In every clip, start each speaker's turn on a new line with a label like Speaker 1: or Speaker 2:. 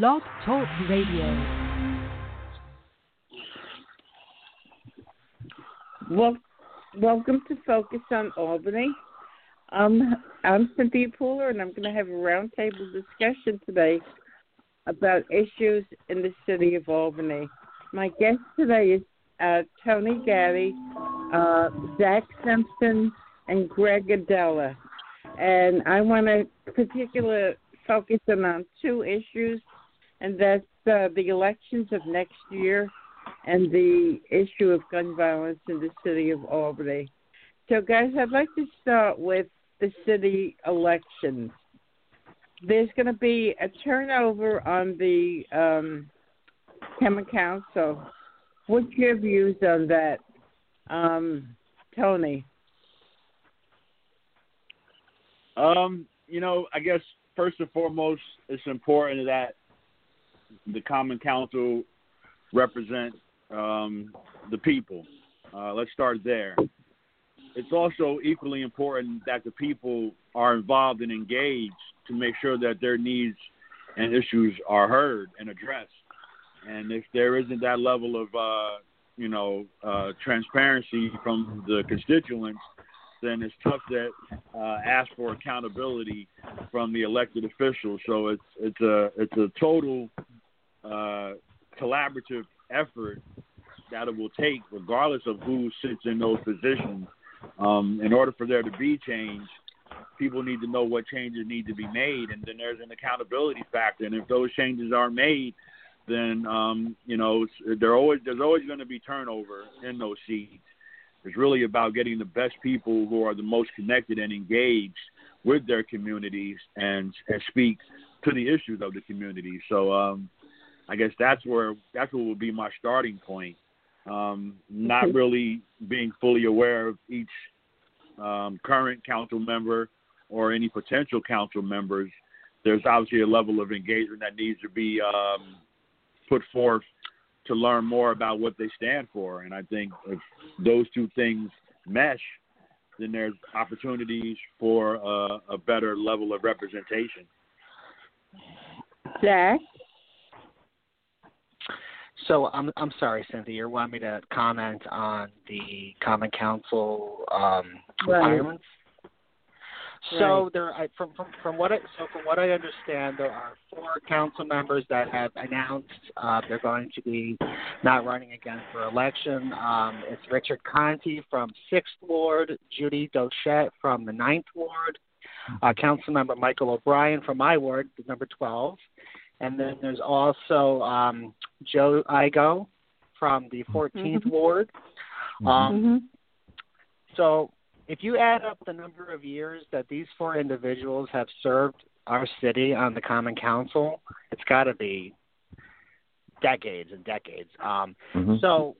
Speaker 1: Blog Talk Radio.
Speaker 2: Well, welcome to Focus on Albany. Um, I'm Cynthia Pooler, and I'm going to have a roundtable discussion today about issues in the city of Albany. My guest today is uh, Tony Gaddy, uh, Zach Simpson, and Greg Aidala. And I want to particularly focus on two issues, and that's uh, the elections of next year and the issue of gun violence in the city of Albany. So, guys, I'd like to start with the city elections. There's going to be a turnover on the um, Common Council. What's your views on that, um, Tony?
Speaker 3: Um, you know, I guess first and foremost, it's important that the Common Council represent um, the people. Uh, let's start there. It's also equally important that the people are involved and engaged to make sure that their needs and issues are heard and addressed. And if there isn't that level of, uh, you know, uh, transparency from the constituents, then it's tough to uh, ask for accountability from the elected officials. So it's it's a it's a total uh, collaborative effort that it will take, regardless of who sits in those positions. Um, in order for there to be change, people need to know what changes need to be made, and then there's an accountability factor. And if those changes aren't made, then um, you know there always there's always going to be turnover in those seats. It's really about getting the best people who are the most connected and engaged with their communities and and speak to the issues of the community. So um, I guess that's where that's what will be my starting point. Um, not really being fully aware of each um, current council member or any potential council members. There's obviously a level of engagement that needs to be um, put forth to learn more about what they stand for. And I think if those two things mesh, then there's opportunities for uh, a better level of representation.
Speaker 2: Zach?
Speaker 4: So I'm I'm sorry, Cynthia. You want me to comment on the Common Council um,
Speaker 2: Right.
Speaker 4: requirements? So
Speaker 2: Right.
Speaker 4: there, I, from, from from what I so from what I understand, there are four council members that have announced uh, they're going to be not running again for election. Um, it's Richard Conti from Sixth Ward, Judy Doesschate from the Ninth Ward, uh, Councilmember Michael O'Brien from my ward, number twelve, and then there's also um, Joe Igo from the 14th
Speaker 2: Mhm.
Speaker 4: Ward. Um,
Speaker 2: mm-hmm.
Speaker 4: so if you add up the number of years that these four individuals have served our city on the Common Council, it's got to be decades and decades. Um, So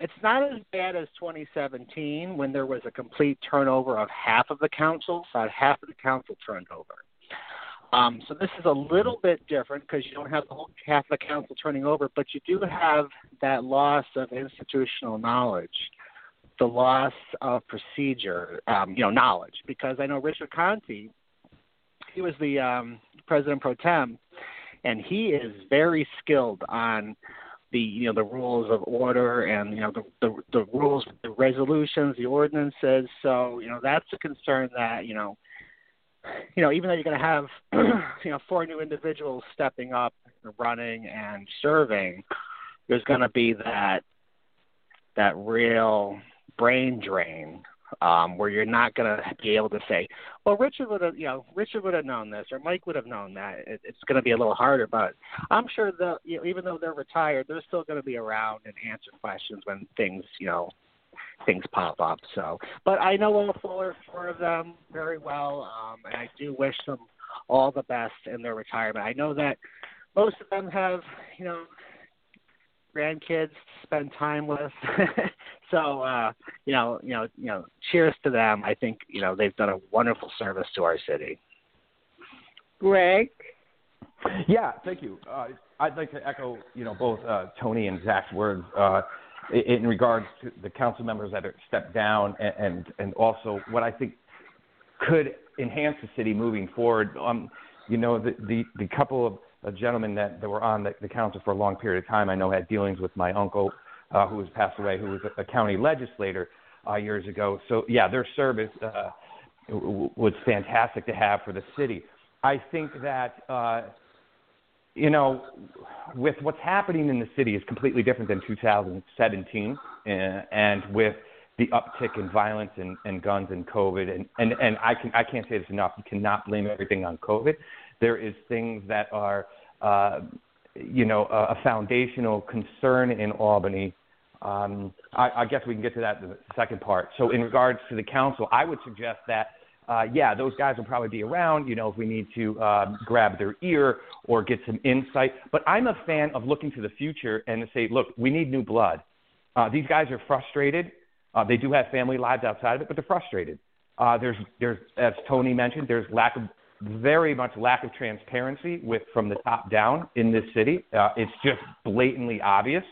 Speaker 4: it's not as bad as 2017 when there was a complete turnover of half of the council. About half of the council turned over. Um, so this is a little bit different because you don't have the whole half the council turning over, but you do have that loss of institutional knowledge, the loss of procedure, um, you know, knowledge. Because I know Richard Conti, he was the um, president pro tem, and he is very skilled on the you know the rules of order and you know the the, the rules, the resolutions, the ordinances. So you know that's a concern that you know you know, even though you're going to have, you know, four new individuals stepping up, running and serving, there's going to be that that real brain drain um, where you're not going to be able to say, well, Richard would have, you know, Richard would have known this or Mike would have known that. It, it's going to be a little harder, but I'm sure that you know, even though they're retired, they're still going to be around and answer questions when things, you know, things pop up. So, but I know all four, four of them very well, um, and I do wish them all the best in their retirement. I know that most of them have, you know, grandkids to spend time with. so, uh, you know, you know, you know, cheers to them. I think you know they've done a wonderful service to our city.
Speaker 2: Greg?
Speaker 5: Yeah, thank you. Uh, I'd like to echo, you know, both uh, Tony and Zach's words uh, in regards to the council members that are stepped down, and, and also what I think could enhance the city moving forward. Um, you know, the the, the couple of a gentleman that, that were on the, the council for a long period of time. I know had dealings with my uncle, uh, who has passed away, who was a, a county legislator uh, years ago. So yeah, their service uh, w- was fantastic to have for the city. I think that uh, you know, with what's happening in the city is completely different than 2017, uh, and with the uptick in violence and, and guns and COVID, and, and, and I can I can't say this enough. You cannot blame everything on COVID. There is things that are, uh, you know, a, a foundational concern in Albany. Um, I, I guess we can get to that in the second part. So, in regards to the council, I would suggest that uh, yeah, those guys will probably be around, you know, if we need to uh, grab their ear or get some insight. But I'm a fan of looking to the future and to say, look, we need new blood. Uh, these guys are frustrated. Uh, they do have family lives outside of it, but they're frustrated. Uh, there's, there's, as Tony mentioned, there's lack of very much lack of transparency with from the top down in this city. Uh, it's just blatantly obvious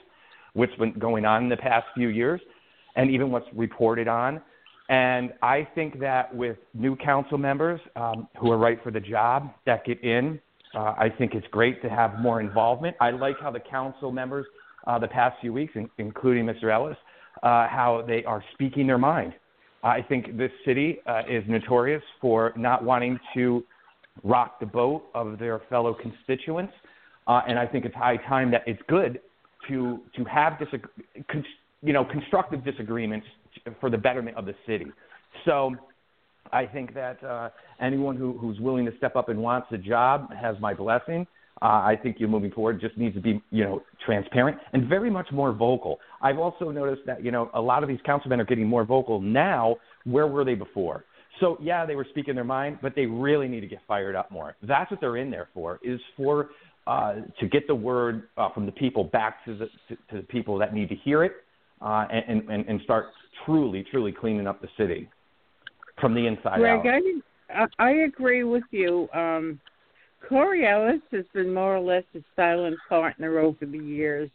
Speaker 5: what's been going on in the past few years, and even what's reported on. And I think that with new council members um, who are right for the job that get in, uh, I think it's great to have more involvement. I like how the council members uh, the past few weeks, in, including Mr. Ellis, uh, how they are speaking their mind. I think this city uh, is notorious for not wanting to rock the boat of their fellow constituents, uh, and I think it's high time that it's good to to have disag- con- you know constructive disagreements for the betterment of the city. So I think that uh, anyone who, who's willing to step up and wants a job has my blessing. Uh, I think you're moving forward just needs to be, you know, transparent and very much more vocal. I've also noticed that, you know, a lot of these councilmen are getting more vocal now. Where were they before? So yeah, they were speaking their mind, but they really need to get fired up more. That's what they're in there for, is for uh, to get the word uh, from the people back to the to, to the people that need to hear it, uh, and, and and start truly, truly cleaning up the city from the inside
Speaker 2: Greg,
Speaker 5: out.
Speaker 2: I, I agree with you. Um, Corey Ellis has been more or less a silent partner over the years,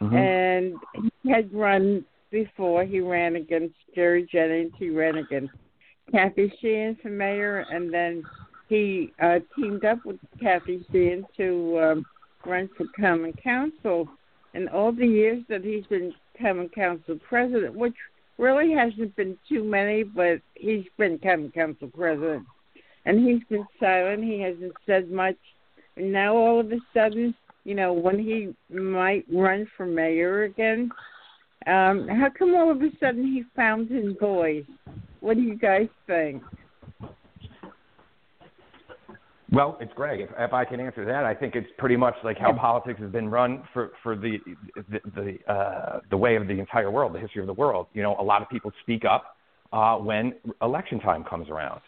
Speaker 5: mm-hmm.
Speaker 2: and he had run before. He ran against Jerry Jennings. He ran against Kathy Sheehan for mayor, and then he uh, teamed up with Kathy Sheehan to um, run for common council. And all the years that he's been common council president, which really hasn't been too many, but he's been common council president, and he's been silent. He hasn't said much. And now all of a sudden, you know, when he might run for mayor again, um, how come all of a sudden he found his voice? What do you guys think?
Speaker 5: Well, it's Greg. If, if I can answer that, I think it's pretty much like how politics has been run for for the the the, uh, the way of the entire world, the history of the world. You know, a lot of people speak up uh, when election time comes around,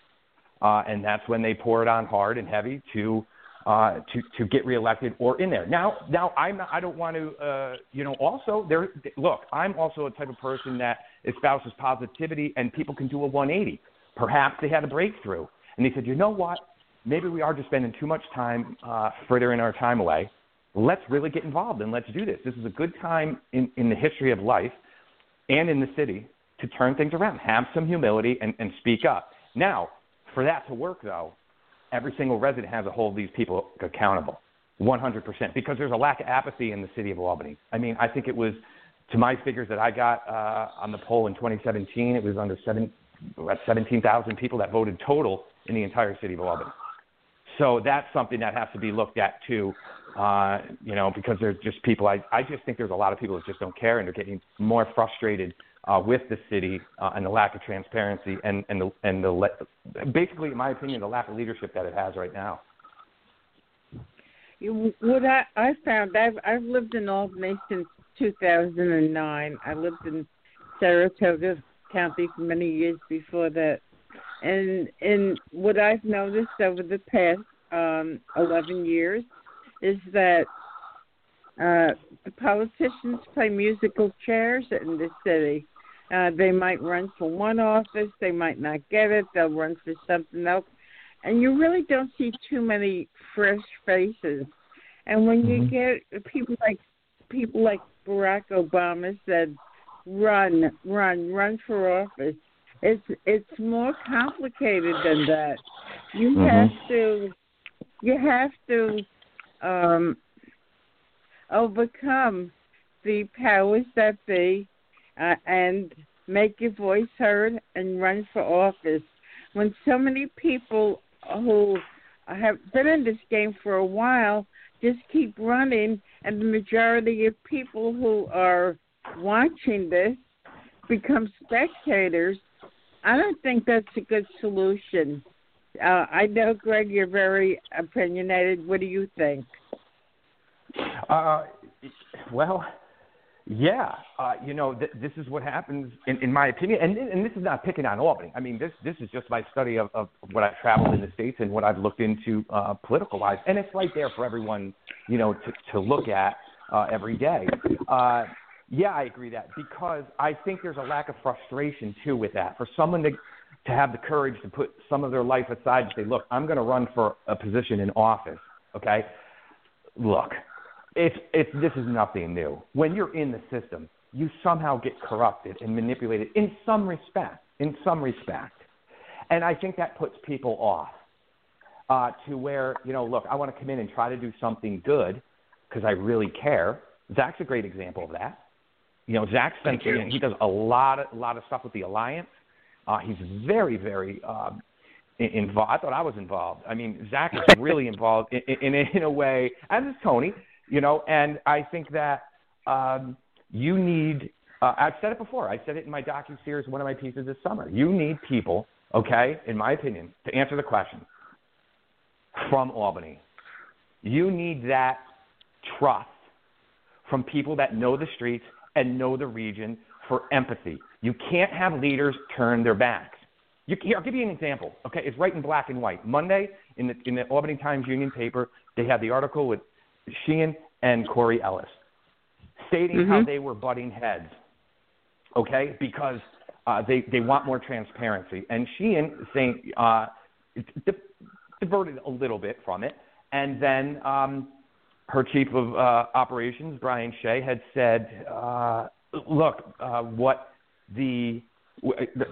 Speaker 5: uh, and that's when they pour it on hard and heavy to uh, to to get reelected or in there. Now, now I'm not, I don't want to uh, you know also there. Look, I'm also a type of person that espouses positivity, and people can do a 180. Perhaps they had a breakthrough, and they said, you know what maybe we are just spending too much time uh, frittering our time away. Let's really get involved and let's do this. This is a good time in, in the history of life and in the city to turn things around. Have some humility and, and speak up. Now, for that to work, though, every single resident has to hold these people accountable 100% because there's a lack of apathy in the city of Albany. I mean, I think it was, to my figures that I got uh, on the poll in 2017, it was under seven, 17,000 people that voted total in the entire city of Albany. So that's something that has to be looked at too, uh, you know, because there's just people. I I just think there's a lot of people that just don't care and they're getting more frustrated uh, with the city uh, and the lack of transparency and and the and the le- basically, in my opinion, the lack of leadership that it has right now.
Speaker 2: What I I found I've I've lived in Albany since 2009. I lived in Saratoga County for many years before that and and what I've noticed over the past um, 11 years is that uh, the politicians play musical chairs in the city. Uh, they might run for one office, they might not get it, they'll run for something else, and you really don't see too many fresh faces. And when
Speaker 5: mm-hmm.
Speaker 2: you get people like people like Barack Obama said, "Run, run, run for office," It's it's more complicated than that. You
Speaker 5: mm-hmm.
Speaker 2: have to you have to um, overcome the powers that be uh, and make your voice heard and run for office. When so many people who have been in this game for a while just keep running, and the majority of people who are watching this become spectators, I don't think that's a good solution. Uh, I know, Greg, you're very opinionated. What do you think?
Speaker 5: Uh, well, yeah, uh, you know, th- this is what happens, in, in my opinion, and, and this is not picking on Albany. I mean, this this is just my study of, of what I've traveled in the states and what I've looked into uh, political wise, and it's right there for everyone, you know, to to look at uh, every day. Uh, yeah, I agree that because I think there's a lack of frustration too with that. For someone to to have the courage to put some of their life aside and say, look, I'm going to run for a position in office. Okay, look, it's it's this is nothing new. When you're in the system, you somehow get corrupted and manipulated in some respect. In some respect, and I think that puts people off uh, to where you know, look, I want to come in and try to do something good because I really care. Zach's a great example of that. You know, Zach Thank you. he does a lot of a lot of stuff with the alliance. Uh, he's very, very um, involved. I thought I was involved. I mean, Zach is really involved in, in in a way, as is Tony. You know, and I think that um, you need. Uh, I've said it before. I said it in my docu series, one of my pieces this summer. You need people, okay, in my opinion, to answer the question from Albany. You need that trust from people that know the streets and know the region for empathy. You can't have leaders turn their backs. You, here, I'll give you an example. Okay, it's right in black and white. Monday in the in the Albany Times Union paper, they had the article with Sheehan and Corey Ellis, stating mm-hmm. how they were butting heads. Okay, because uh, they they want more transparency, and Sheehan saying uh, di- diverted a little bit from it, and then um, her chief of uh, operations, Brian Shea, had said, uh, "Look, uh, what the, the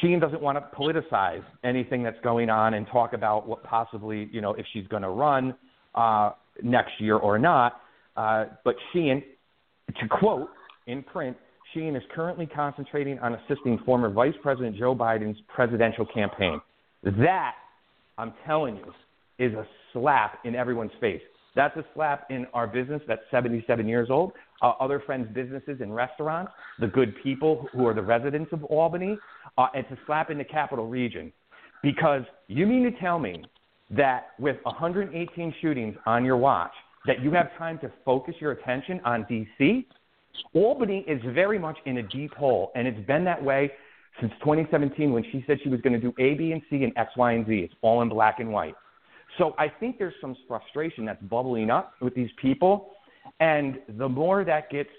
Speaker 5: Sheehan doesn't want to politicize anything that's going on and talk about what possibly, you know, if she's going to run uh, next year or not. Uh, but Sheehan, to quote in print, Sheehan is currently concentrating on assisting former Vice President Joe Biden's presidential campaign. That, I'm telling you, is a slap in everyone's face. That's a slap in our business that's 77 years old, uh, other friends' businesses and restaurants, the good people who are the residents of Albany, uh, and to slap in the capital region. Because you mean to tell me that with 118 shootings on your watch, that you have time to focus your attention on D.C.? Albany is very much in a deep hole, and it's been that way since 2017 when she said she was going to do A, B, and C and X, Y, and Z. It's all in black and white. So I think there's some frustration that's bubbling up with these people, and the more that gets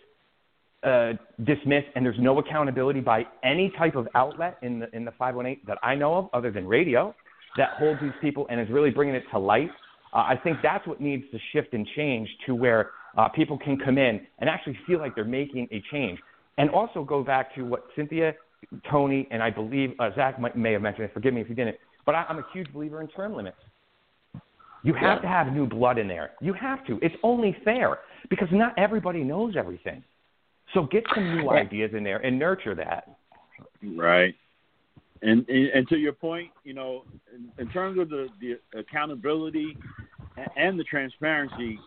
Speaker 5: uh, dismissed and there's no accountability by any type of outlet in the in the 518 that I know of, other than radio, that holds these people and is really bringing it to light. Uh, I think that's what needs to shift and change to where uh, people can come in and actually feel like they're making a change. And also go back to what Cynthia, Tony, and I believe uh, Zach might, may have mentioned. Forgive me if you didn't. But I, I'm a huge believer in term limits. You have yeah. to have new blood in there. You have to. It's only fair because not everybody knows everything. So get some new ideas in there and nurture that.
Speaker 3: Right. And, and, and to your point, you know, in, in terms of the, the accountability and the transparency,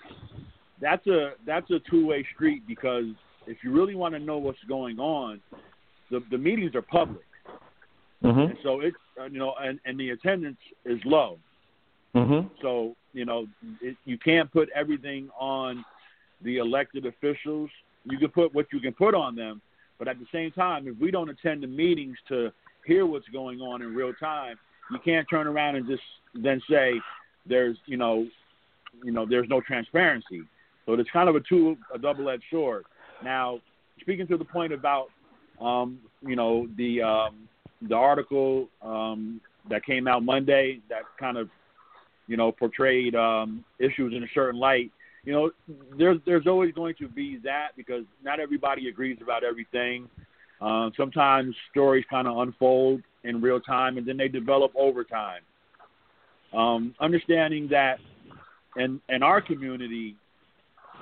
Speaker 3: that's a that's a two way street because if you really want to know what's going on, the the meetings are public, mm-hmm. and so it's uh, you know, and and the attendance is low.
Speaker 5: Mm-hmm.
Speaker 3: So you know, it, you can't put everything on the elected officials. You can put what you can put on them, but at the same time, if we don't attend the meetings to hear what's going on in real time, you can't turn around and just then say there's you know, you know, there's no transparency. So it's kind of a two a double edged sword. Now, speaking to the point about um, you know the um, the article um, that came out Monday that kind of you know portrayed um, issues in a certain light. You know, there's there's always going to be that because not everybody agrees about everything. Uh, sometimes stories kind of unfold in real time and then they develop over time. Um, understanding that in in our community,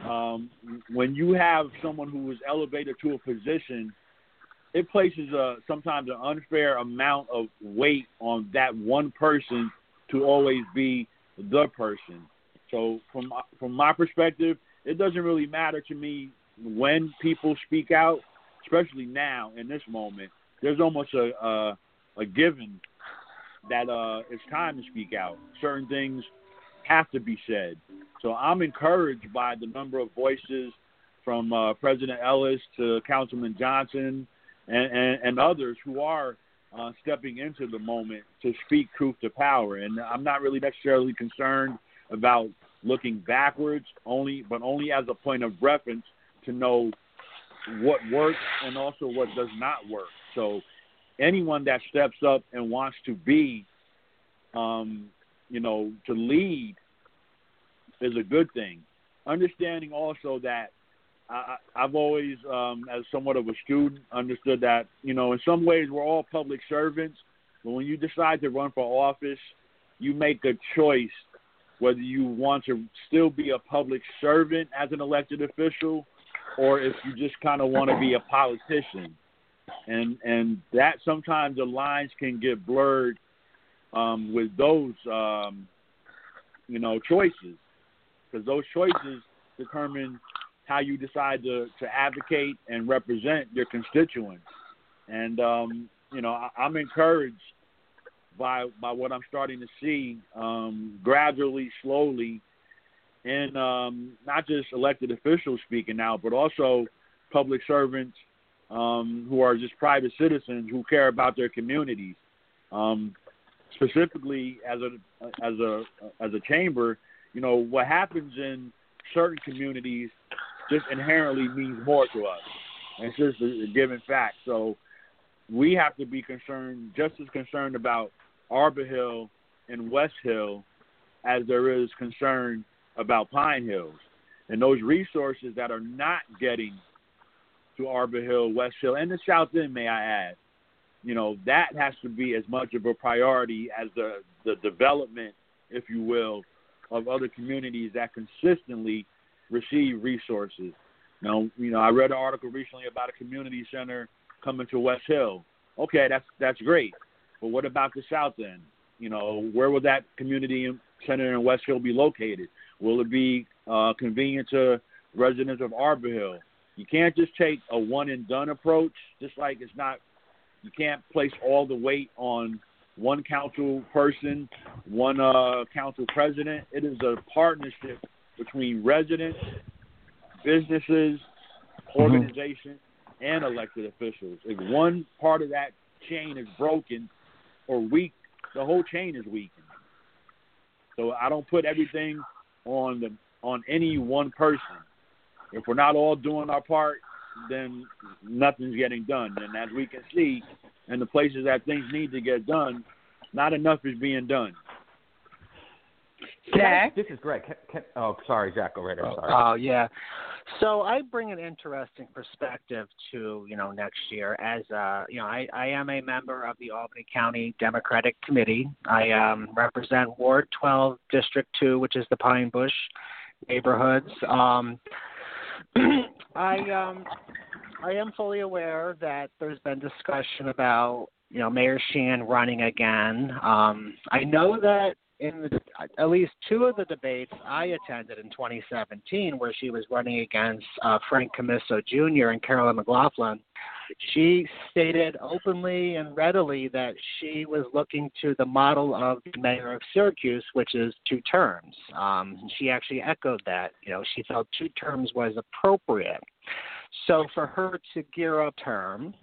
Speaker 3: um, when you have someone who is elevated to a position, it places a sometimes an unfair amount of weight on that one person to always be the person. So from from my perspective, it doesn't really matter to me when people speak out, especially now in this moment. There's almost a a, a given that uh, it's time to speak out. Certain things have to be said. So I'm encouraged by the number of voices from uh, President Ellis to Councilman Johnson and, and, and others who are uh, stepping into the moment to speak truth to power. And I'm not really necessarily concerned about looking backwards, only but only as a point of reference to know what works and also what does not work. So anyone that steps up and wants to be, um, you know, to lead is a good thing. Understanding also that I, I've always, um, as somewhat of a student, understood that you know in some ways we're all public servants, but when you decide to run for office, you make a choice whether you want to still be a public servant as an elected official, or if you just kind of want to be a politician, and and that sometimes the lines can get blurred um, with those um, you know choices. Because those choices determine how you decide to, to advocate and represent your constituents. And um, you know, I, I'm encouraged by by what I'm starting to see um, gradually, slowly, in um, not just elected officials speaking out, but also public servants um, who are just private citizens who care about their communities. Um, specifically, as a as a as a chamber, you know what happens in certain communities just inherently means more to us. And it's just a, a given fact. So we have to be concerned, just as concerned about Arbor Hill and West Hill as there is concern about Pine Hills. And those resources that are not getting to Arbor Hill, West Hill, and the South End, may I add, you know, that has to be as much of a priority as the, the development, if you will, of other communities that consistently receive resources. Now, you know, I read an article recently about a community center coming to West Hill. Okay, that's that's great, but what about the South End? You know, where will that community center in West Hill be located? Will it be uh, convenient to residents of Arbor Hill? You can't just take a one and done approach. Just like it's not, you can't place all the weight on one council person, one uh, council president. It is a partnership between residents, businesses, mm-hmm. organizations, mm-hmm. and elected officials. If one part of that chain is broken or weak, the whole chain is weakened. So I don't put everything on the on any one person. If we're not all doing our part, then nothing's getting done. And as we can see, in the places that things need to get done, not enough is being done.
Speaker 5: Zach, this is Greg. Can, can, oh, sorry, Zach. Go right.
Speaker 4: Oh,
Speaker 5: sorry.
Speaker 4: Oh, yeah. So I bring an interesting perspective to you know next year. As uh, you know, I, I am a member of the Albany County Democratic Committee. I um, represent Ward 12, District 2, which is the Pine Bush neighborhoods. Um, I um, I am fully aware that there's been discussion about you know Mayor Sheehan running again. Um, I know that in the, at least two of the debates I attended in 2017, where she was running against uh, Frank Commisso Jr. and Carolyn McLaughlin, she stated openly and readily that she was looking to the model of the mayor of Syracuse, which is two terms. Um, she actually echoed that. You know, she felt two terms was appropriate. So for her to gear up term,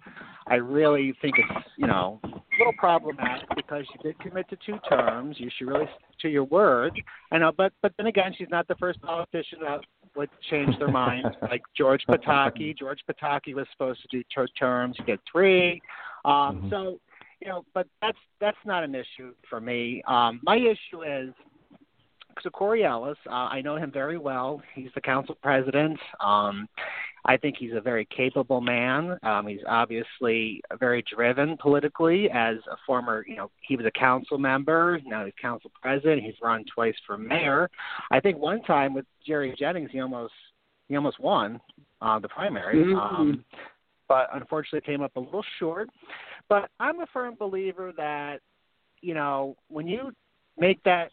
Speaker 4: I really think it's you know a little problematic because she did commit to two terms. You should really stick to your word. I know, but but then again, she's not the first politician that would change their mind. like George Pataki, George Pataki was supposed to do two terms, get three. Um, mm-hmm. So you know, but that's that's not an issue for me. Um, my issue is so Corey Ellis, uh, I know him very well. He's the council president. Um, I think he's a very capable man. Um, he's obviously very driven politically as a former, you know, he was a council member. Now he's council president. He's run twice for mayor. I think one time with Jerry Jennings, he almost he almost won uh, the primary,
Speaker 2: Mm-hmm.
Speaker 4: um, but unfortunately came up a little short. But I'm a firm believer that you know when you make that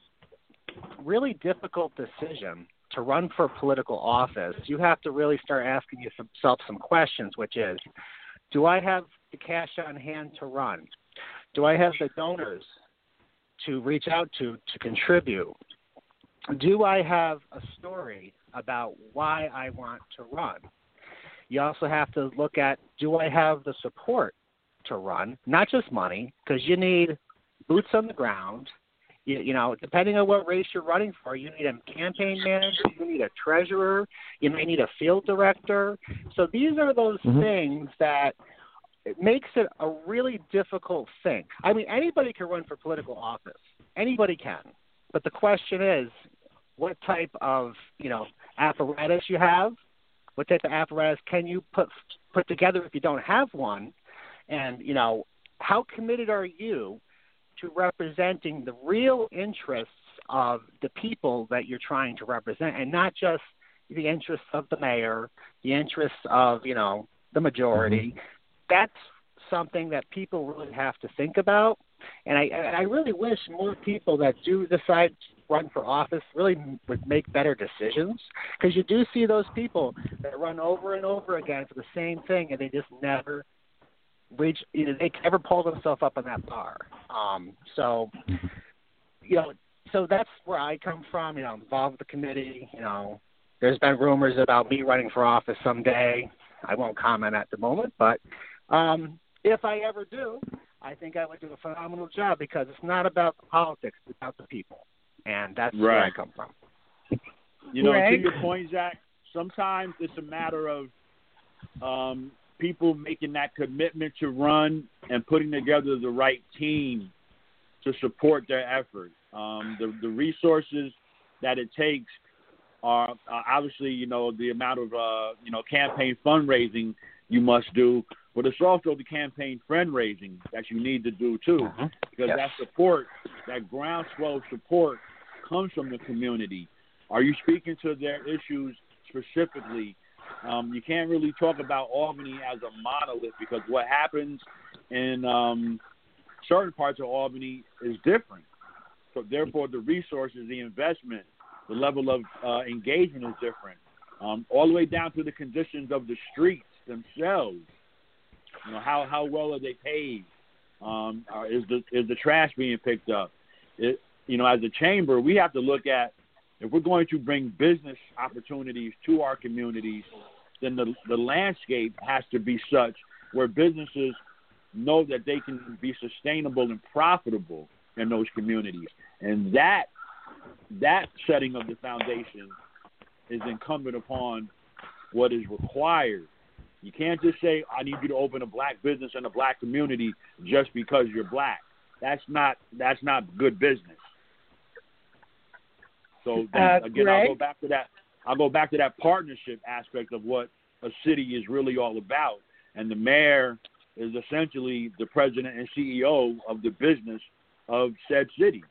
Speaker 4: really difficult decision to run for political office, you have to really start asking yourself some questions, which is, do I have the cash on hand to run? Do I have the donors to reach out to to contribute? Do I have a story about why I want to run? You also have to look at do I have the support to run, not just money, because you need boots on the ground. You, you know, depending on what race you're running for, you need a campaign manager, you need a treasurer, you may need a field director. So these are those
Speaker 5: Mhm.
Speaker 4: things that it makes it a really difficult thing. I mean, anybody can run for political office. Anybody can. But the question is, what type of, you know, apparatus you have? What type of apparatus can you put put together if you don't have one? And, you know, how committed are you to representing the real interests of the people that you're trying to represent and not just the interests of the mayor, the interests of, you know, the majority. Mm-hmm. That's something that people really have to think about. And I, and I really wish more people that do decide to run for office really would make better decisions because you do see those people that run over and over again for the same thing and they just never reach you know they can never pull themselves up on that bar. Um so you know so that's where i come from you know i'm involved with the committee you know. There's been rumors about me running for office someday. I won't comment at the moment but um if i ever do i think i would do a phenomenal job because it's not about the politics it's about the people. And that's where i come from.
Speaker 3: You know,
Speaker 2: Greg?
Speaker 3: to your point, Zach, sometimes it's a matter of um, people making that commitment to run and putting together the right team to support their effort. Um, the, the resources that it takes are uh, obviously, you know, the amount of, uh, you know, campaign fundraising you must do, but it's also the campaign fundraising that you need to do too because
Speaker 4: Yes.
Speaker 3: that support, that groundswell support, comes from the community. Are you speaking to their issues specifically? Um, you can't really talk about Albany as a monolith because what happens in um, certain parts of Albany is different. So therefore, the resources, the investment, the level of uh, engagement is different. Um, all the way down to the conditions of the streets themselves. You know, how how well are they paved? Um, uh, is the is the trash being picked up? It, you know, as a chamber, we have to look at if we're going to bring business opportunities to our communities, then the the landscape has to be such where businesses know that they can be sustainable and profitable in those communities, and that that setting of the foundation is incumbent upon what is required. You can't just say, "I need you to open a black business in a black community just because you're black." That's not that's not good business. So then,
Speaker 2: Uh,
Speaker 3: again, I'll go back to that. I'll go back to that partnership aspect of what a city is really all about, and the mayor is essentially the president and CEO of the business of said city.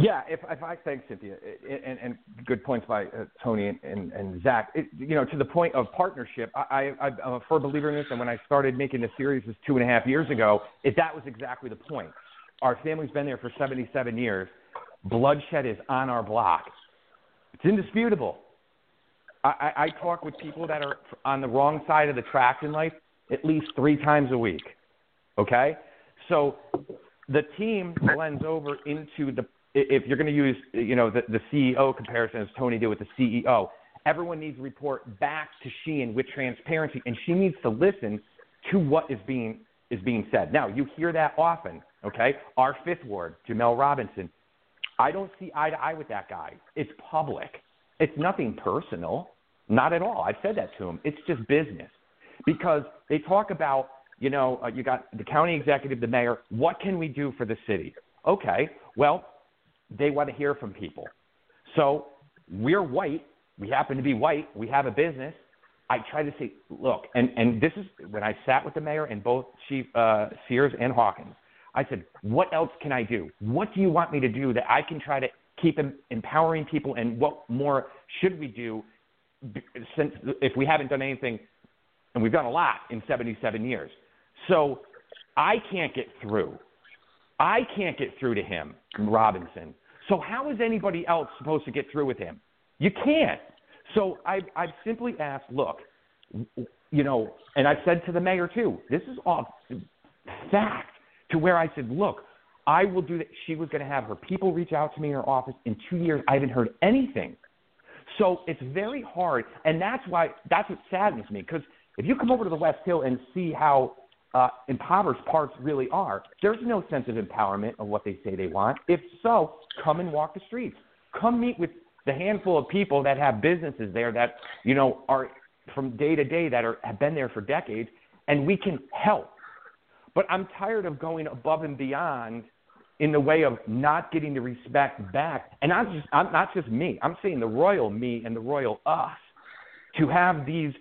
Speaker 5: Yeah, if if I thank Cynthia, and, and good points by uh, Tony and, and, and Zach. It, you know, to the point of partnership, I, I, I'm a firm believer in this. And when I started making the series this two and a half years ago, it, that was exactly the point. Our family's been there for 77 years. Bloodshed is on our block. It's indisputable. I, I, talk with people that are on the wrong side of the tracks in life at least three times a week. Okay, so the team blends over into the if you're going to use you know the, the CEO comparison as Tony did with the CEO, everyone needs to report back to Sheehan with transparency, and she needs to listen to what is being is being said. Now you hear that often, okay? Our fifth ward, Jahmel Robinson, I don't see eye to eye with that guy. It's public. It's nothing personal, not at all. I've said that to him. It's just business because they talk about you know, uh, you got the county executive, the mayor. What can we do for the city? Okay, well, they want to hear from people. So we're white. We happen to be white. We have a business. I try to say, look, and, and this is when I sat with the mayor and both Chief uh, Sears and Hawkins. I said, what else can I do? What do you want me to do that I can try to keep em- empowering people? And what more should we do since if we haven't done anything, and we've done a lot in 77 years? So I can't get through. I can't get through to him, Robinson. So how is anybody else supposed to get through with him? You can't. So I've, I've simply asked, look, you know, and I've said to the mayor too, this is all fact to where I said, look, I will do that. She was going to have her people reach out to me in her office. In two years, I haven't heard anything. So it's very hard, and that's why that's what saddens me. Because if you come over to the West Hill and see how uh, impoverished parts really are, there's no sense of empowerment of what they say they want. If so, come and walk the streets. Come meet with the handful of people that have businesses there that you know are from day to day that are have been there for decades, and we can help. But I'm tired of going above and beyond in the way of not getting the respect back. And not just I'm not just me. I'm saying the royal me and the royal us to have these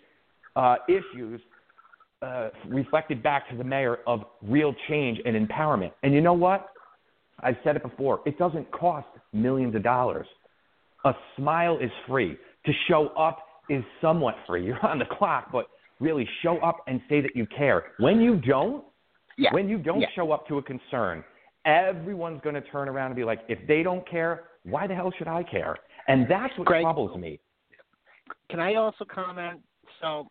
Speaker 5: uh, issues uh, reflected back to the mayor of real change and empowerment. And you know what? I've said it before. It doesn't cost millions of dollars. A smile is free. To show up is somewhat free. You're on the clock, but really show up and say that you care. When you don't,
Speaker 4: Yeah.
Speaker 5: when you don't
Speaker 4: Yeah.
Speaker 5: show up to a concern, everyone's going to turn around and be like, if they don't care, why the hell should I care? And that's what
Speaker 4: Greg-
Speaker 5: troubles me.
Speaker 4: Can I also comment? So,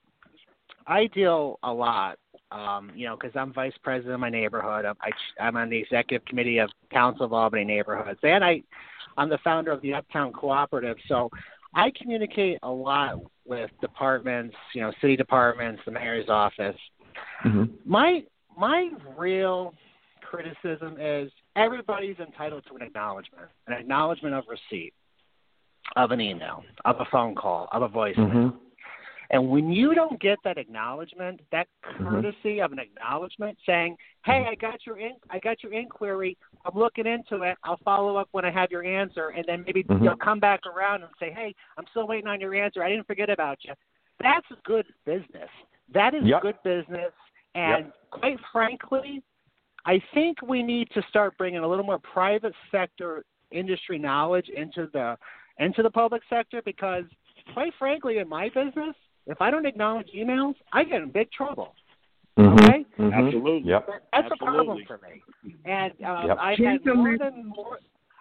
Speaker 4: I deal a lot, um, you know, because I'm vice president of my neighborhood. I'm, I, I'm on the executive committee of Council of Albany Neighborhoods, and I, I'm the founder of the Uptown Cooperative. So, I communicate a lot with departments, you know, city departments, the mayor's office.
Speaker 5: Mm-hmm.
Speaker 4: My my real criticism is everybody's entitled to an acknowledgement, an acknowledgement of receipt, of an email, of a phone call, of a voicemail.
Speaker 5: Mm-hmm.
Speaker 4: And when you don't get that acknowledgement, that
Speaker 5: Mm-hmm.
Speaker 4: courtesy of an acknowledgement saying, "Hey, I got your in- I got your inquiry. I'm looking into it. I'll follow up when I have your answer." And then maybe
Speaker 5: Mhm.
Speaker 4: you'll come back around and say, "Hey, I'm still waiting on your answer. I didn't forget about you." That's good business. That is
Speaker 5: Yep.
Speaker 4: good business. And quite frankly, I think we need to start bringing a little more private sector industry knowledge into the into the public sector because quite frankly in my business if i don't acknowledge emails i get in big trouble Okay.
Speaker 5: Mhm.
Speaker 3: Absolutely.
Speaker 5: Yep.
Speaker 4: that's a problem for me and um,
Speaker 5: Yep.
Speaker 4: i've had more than more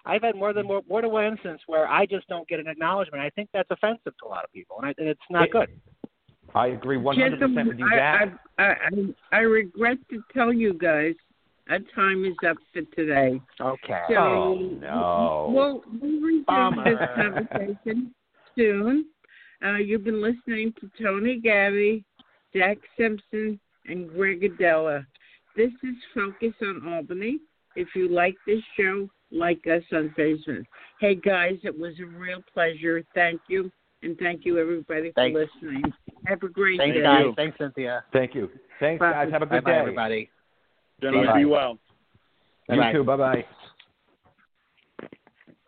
Speaker 4: I've had more than more, more than one instance where I just don't get an acknowledgement. I think that's offensive to a lot of people, and, I, and it's not
Speaker 5: It-
Speaker 4: good.
Speaker 5: I agree 100% with you,
Speaker 2: I,
Speaker 5: Zach.
Speaker 2: I, I, I, I regret to tell you guys our time is up for today.
Speaker 4: Okay.
Speaker 2: So
Speaker 5: Oh, no.
Speaker 2: We'll, we'll resume this conversation soon. Uh, you've been listening to Tony Gaddy, Zach Simpson, and Greg Aidala. This is Focus on Albany. If you like this show, like us on Facebook. Hey guys, it was a real pleasure. Thank you. And thank you everybody for listening. Have a great
Speaker 4: Thanks,
Speaker 2: day.
Speaker 4: guys.
Speaker 3: you.
Speaker 4: Thanks, Cynthia.
Speaker 5: Thank you. Thanks,
Speaker 2: Bye.
Speaker 5: guys. Have a good
Speaker 4: bye,
Speaker 5: day.
Speaker 4: everybody.
Speaker 3: Gentlemen,
Speaker 5: Bye-bye.
Speaker 3: be well.
Speaker 5: You
Speaker 4: Bye-bye.
Speaker 5: too. Bye bye.